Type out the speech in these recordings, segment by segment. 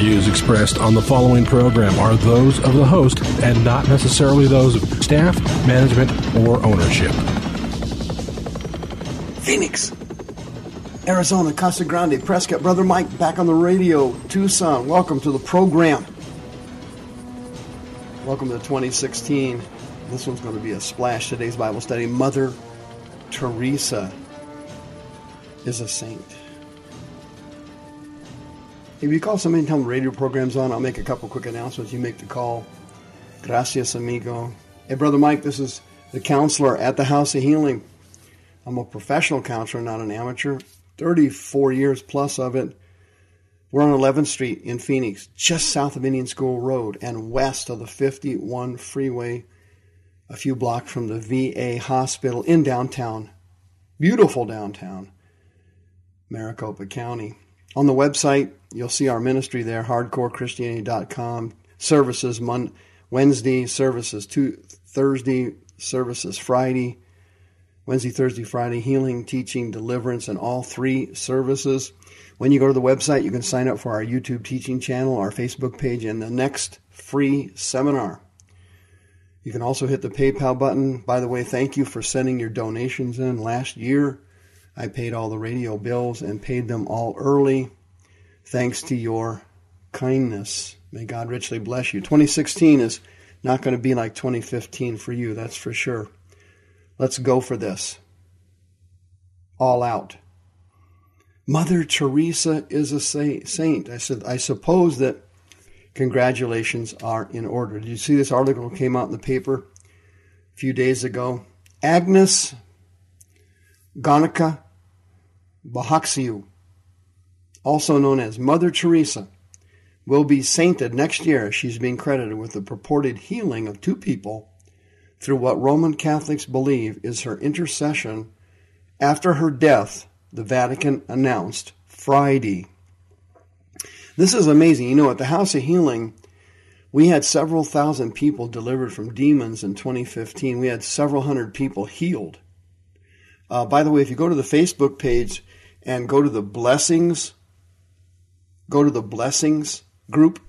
views expressed on the following program are those of the host and not necessarily those of staff, management, or ownership. Phoenix, Arizona, Casa Grande, Prescott, Brother Mike back on the radio, Tucson. Welcome to the program. Welcome to 2016. This one's going to be a splash. Today's Bible study Mother Teresa is a saint. If you call tell them radio program's on, I'll make a couple quick announcements. You make the call. Gracias, amigo. Hey, Brother Mike, this is the counselor at the House of Healing. I'm a professional counselor, not an amateur. 34 years plus of it. We're on 11th Street in Phoenix, just south of Indian School Road and west of the 51 freeway, a few blocks from the VA hospital in downtown, beautiful downtown, Maricopa County. On the website, you'll see our ministry there, hardcorechristianity.com. Services Mon- Wednesday, services to Thursday, services Friday. Wednesday, Thursday, Friday, healing, teaching, deliverance, and all three services. When you go to the website, you can sign up for our YouTube teaching channel, our Facebook page, and the next free seminar. You can also hit the PayPal button. By the way, thank you for sending your donations in. Last year, I paid all the radio bills and paid them all early. Thanks to your kindness. May God richly bless you. 2016 is not going to be like 2015 for you, that's for sure. Let's go for this. All out. Mother Teresa is a saint. I said, I suppose that congratulations are in order. Did you see this article came out in the paper a few days ago? Agnes Gonxha Bojaxhiu, also known as Mother Teresa, will be sainted next year. She's being credited with the purported healing of two people through what Roman Catholics believe is her intercession after her death, the Vatican announced Friday. This is amazing. You know, at the House of Healing, we had several thousand people delivered from demons in 2015. We had several hundred people healed. Uh, by the way, if you go to the Facebook page and go to the blessings, go to the blessings group,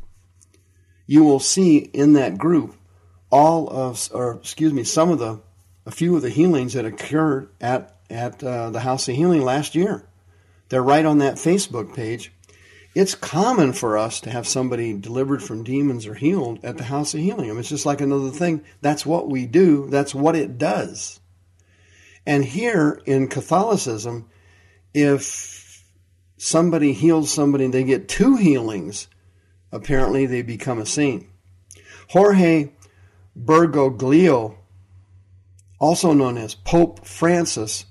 you will see in that group all of, or excuse me, some of the, a few of the healings that occurred at at uh, the House of Healing last year. They're right on that Facebook page. It's common for us to have somebody delivered from demons or healed at the House of Healing. I mean, it's just like another thing. That's what we do. That's what it does. And here in Catholicism, if somebody heals somebody and they get two healings, apparently they become a saint. Jorge Bergoglio, also known as Pope Francis,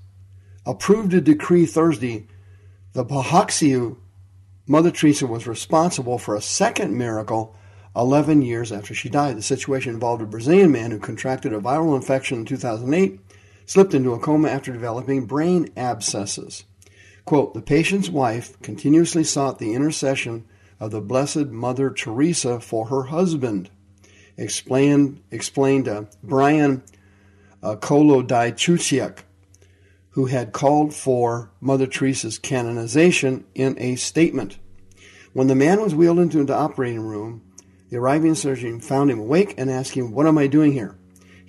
approved a decree Thursday. The Bojaxhiu Mother Teresa was responsible for a second miracle 11 years after she died. The situation involved a Brazilian man who contracted a viral infection in 2008, slipped into a coma after developing brain abscesses. Quote, the patient's wife continuously sought the intercession of the Blessed Mother Teresa for her husband explained, explained uh, Brian uh, who had called for Mother Teresa's canonization in a statement. When the man was wheeled into the operating room, the arriving surgeon found him awake and asked him, What am I doing here?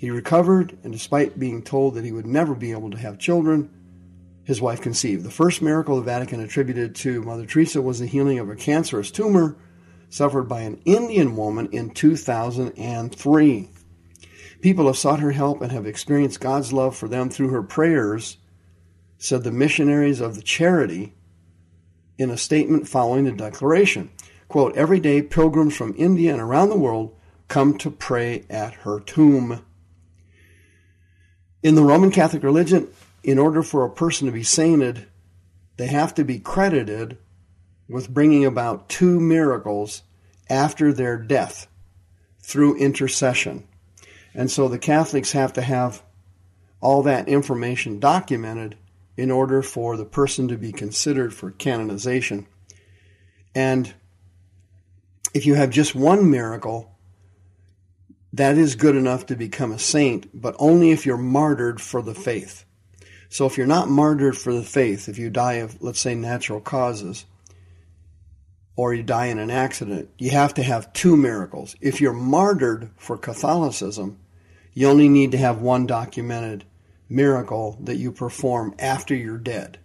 He recovered, and despite being told that he would never be able to have children, his wife conceived. The first miracle the Vatican attributed to Mother Teresa was the healing of a cancerous tumor suffered by an Indian woman in 2003. People have sought her help and have experienced God's love for them through her prayers, said the missionaries of the charity in a statement following the declaration. Quote, Every day, pilgrims from India and around the world come to pray at her tomb. In the Roman Catholic religion, in order for a person to be sainted, they have to be credited with bringing about two miracles after their death through intercession. And so the Catholics have to have all that information documented in order for the person to be considered for canonization. And if you have just one miracle, that is good enough to become a saint, but only if you're martyred for the faith. So if you're not martyred for the faith, if you die of, let's say, natural causes, or you die in an accident, you have to have two miracles. If you're martyred for Catholicism, you only need to have one documented miracle that you perform after you're dead.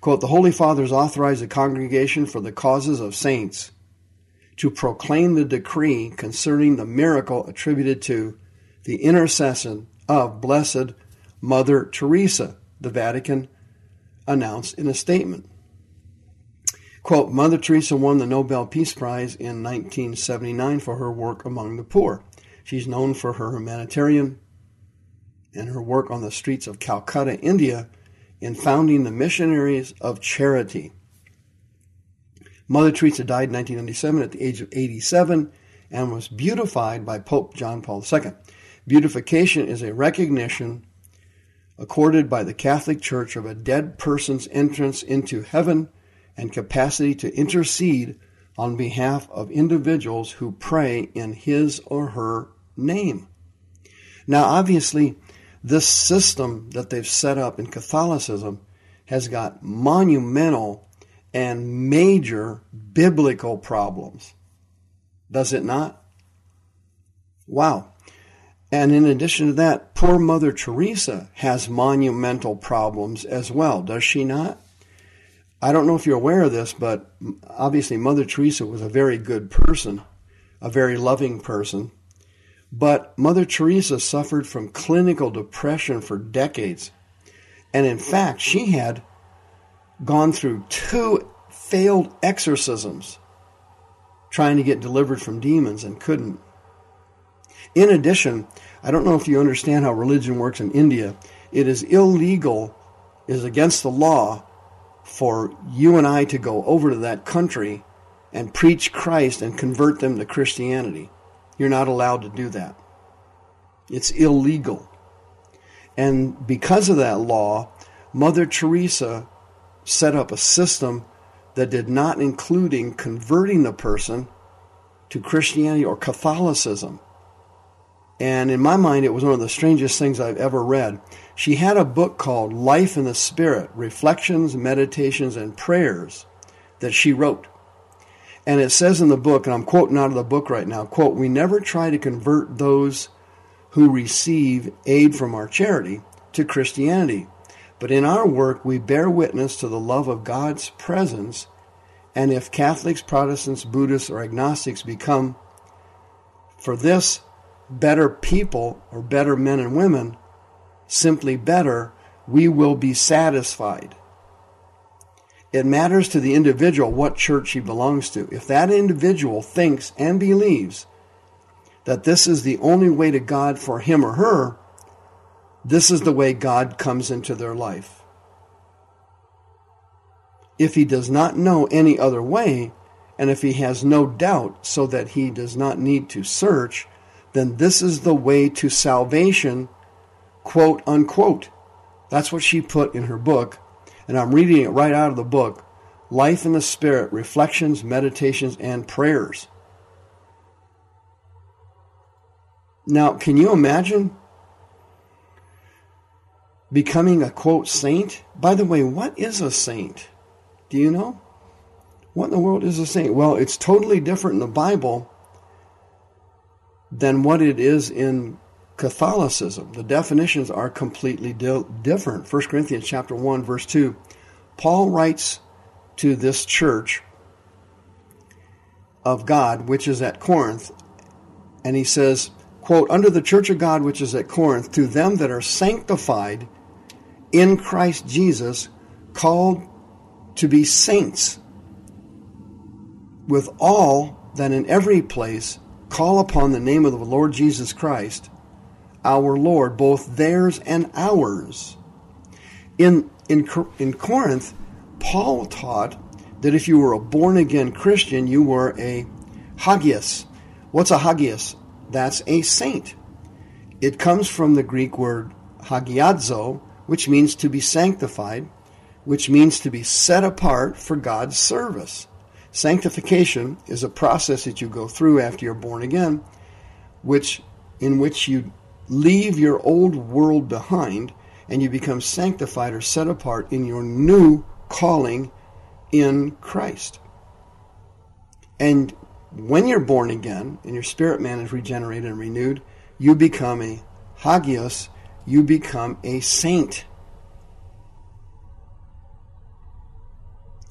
Quote, the Holy Fathers authorized the congregation for the causes of saints to proclaim the decree concerning the miracle attributed to the intercession of Blessed Mother Teresa, the Vatican announced in a statement. Quote, Mother Teresa won the Nobel Peace Prize in 1979 for her work among the poor. She's known for her humanitarian and her work on the streets of Calcutta, India, in founding the Missionaries of Charity. Mother Teresa died in 1997 at the age of 87 and was beatified by Pope John Paul II. Beatification is a recognition accorded by the Catholic Church of a dead person's entrance into heaven and capacity to intercede on behalf of individuals who pray in his or her name. Now, obviously, this system that they've set up in Catholicism has got monumental and major biblical problems. Does it not? Wow. And in addition to that, poor Mother Teresa has monumental problems as well, does she not? I don't know if you're aware of this, but obviously Mother Teresa was a very good person, a very loving person. But Mother Teresa suffered from clinical depression for decades. And in fact, she had gone through two failed exorcisms trying to get delivered from demons and couldn't. In addition, I don't know if you understand how religion works in India. It is illegal, is against the law for you and I to go over to that country and preach Christ and convert them to Christianity. You're not allowed to do that. It's illegal. And because of that law, Mother Teresa set up a system that did not including converting the person to Christianity or Catholicism. And in my mind, it was one of the strangest things I've ever read. She had a book called Life in the Spirit Reflections, Meditations, and Prayers that she wrote. And it says in the book, and I'm quoting out of the book right now, quote, we never try to convert those who receive aid from our charity to Christianity. But in our work, we bear witness to the love of God's presence. And if Catholics, Protestants, Buddhists, or agnostics become, for this, better people or better men and women, simply better, we will be satisfied. It matters to the individual what church he belongs to. If that individual thinks and believes that this is the only way to God for him or her, this is the way God comes into their life. If he does not know any other way, and if he has no doubt so that he does not need to search, then this is the way to salvation, quote unquote. That's what she put in her book, and I'm reading it right out of the book Life in the Spirit Reflections, Meditations, and Prayers. Now, can you imagine becoming a quote saint? By the way, what is a saint? Do you know? What in the world is a saint? Well, it's totally different in the Bible than what it is in Catholicism. The definitions are completely di- different. 1 Corinthians chapter 1 verse 2. Paul writes to this church of God which is at Corinth and he says, quote, under the church of God which is at Corinth, to them that are sanctified in Christ Jesus, called to be saints, with all that in every place call upon the name of the Lord Jesus Christ, our Lord, both theirs and ours. In in, in Corinth, Paul taught that if you were a born again Christian, you were a hagios. What's a hagios? That's a saint. It comes from the Greek word hagiadzo, which means to be sanctified, which means to be set apart for God's service. Sanctification is a process that you go through after you're born again, which in which you leave your old world behind and you become sanctified or set apart in your new calling in Christ. And when you're born again and your spirit man is regenerated and renewed, you become a hagios, you become a saint.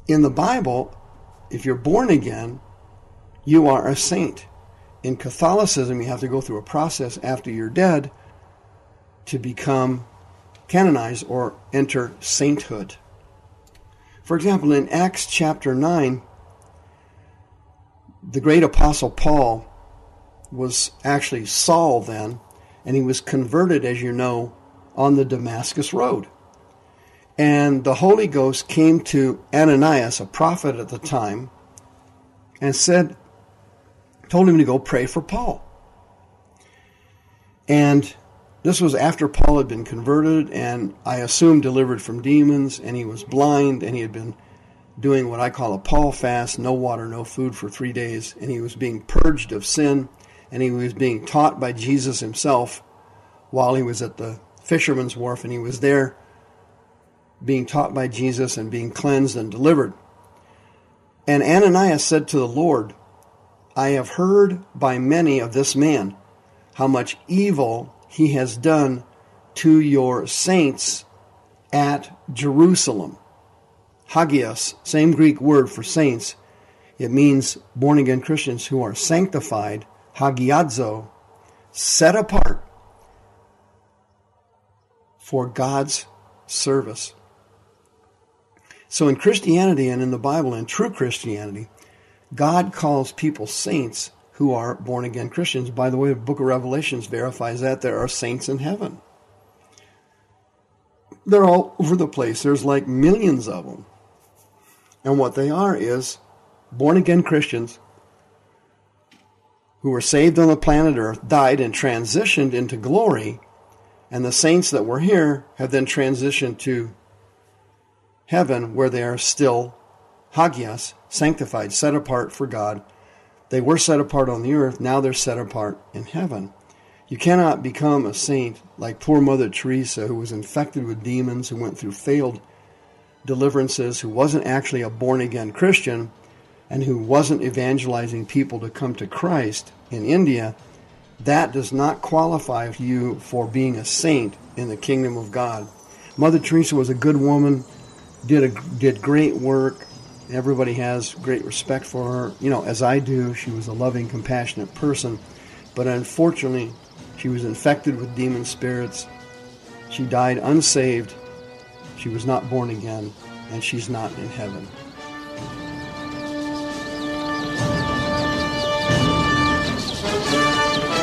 In the Bible, if you're born again, you are a saint. In Catholicism, you have to go through a process after you're dead to become canonized or enter sainthood. For example, in Acts chapter 9, the great apostle Paul was actually Saul then, and he was converted, as you know, on the Damascus Road. And the Holy Ghost came to Ananias, a prophet at the time, and said, told him to go pray for Paul. And this was after Paul had been converted and I assume delivered from demons, and he was blind, and he had been doing what I call a Paul fast no water, no food for three days, and he was being purged of sin, and he was being taught by Jesus himself while he was at the fisherman's wharf, and he was there being taught by Jesus and being cleansed and delivered. And Ananias said to the Lord, I have heard by many of this man how much evil he has done to your saints at Jerusalem. Hagios, same Greek word for saints. It means born again Christians who are sanctified, hagiadzo, set apart for God's service. So in Christianity and in the Bible, in true Christianity, God calls people saints who are born again Christians. By the way, the book of Revelations verifies that there are saints in heaven. They're all over the place. There's like millions of them. And what they are is born again Christians who were saved on the planet Earth, died, and transitioned into glory. And the saints that were here have then transitioned to heaven where they are still hagias, sanctified, set apart for God they were set apart on the earth, now they're set apart in heaven. You cannot become a saint like poor Mother Teresa, who was infected with demons, who went through failed deliverances, who wasn't actually a born again Christian, and who wasn't evangelizing people to come to Christ in India. That does not qualify you for being a saint in the kingdom of God. Mother Teresa was a good woman, did a, did great work, Everybody has great respect for her, you know, as I do. She was a loving, compassionate person. But unfortunately, she was infected with demon spirits. She died unsaved. She was not born again, and she's not in heaven.